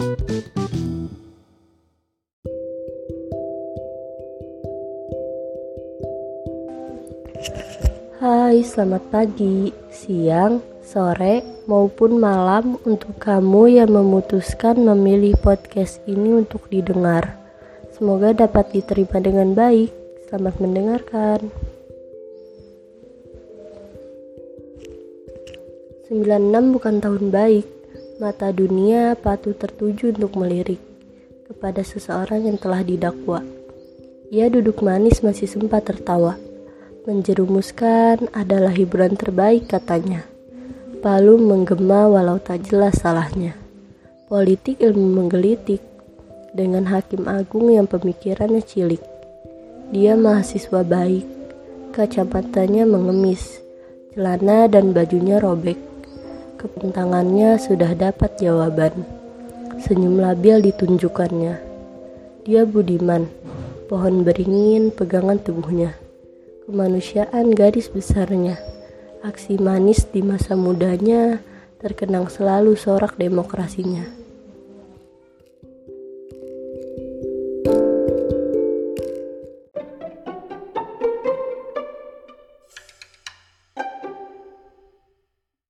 Hai, selamat pagi, siang, sore, maupun malam untuk kamu yang memutuskan memilih podcast ini untuk didengar. Semoga dapat diterima dengan baik. Selamat mendengarkan. 96 bukan tahun baik. Mata dunia patut tertuju untuk melirik kepada seseorang yang telah didakwa. Ia duduk manis masih sempat tertawa Menjerumuskan adalah hiburan terbaik katanya. Palu menggema walau tak jelas salahnya. Politik ilmu menggelitik dengan hakim agung yang pemikirannya cilik. Dia mahasiswa baik, kacamatanya mengemis, celana dan bajunya robek. Kepentangannya sudah dapat jawaban. Senyum labil ditunjukkannya. Dia budiman, pohon beringin pegangan tubuhnya kemanusiaan gadis besarnya. Aksi manis di masa mudanya terkenang selalu sorak demokrasinya.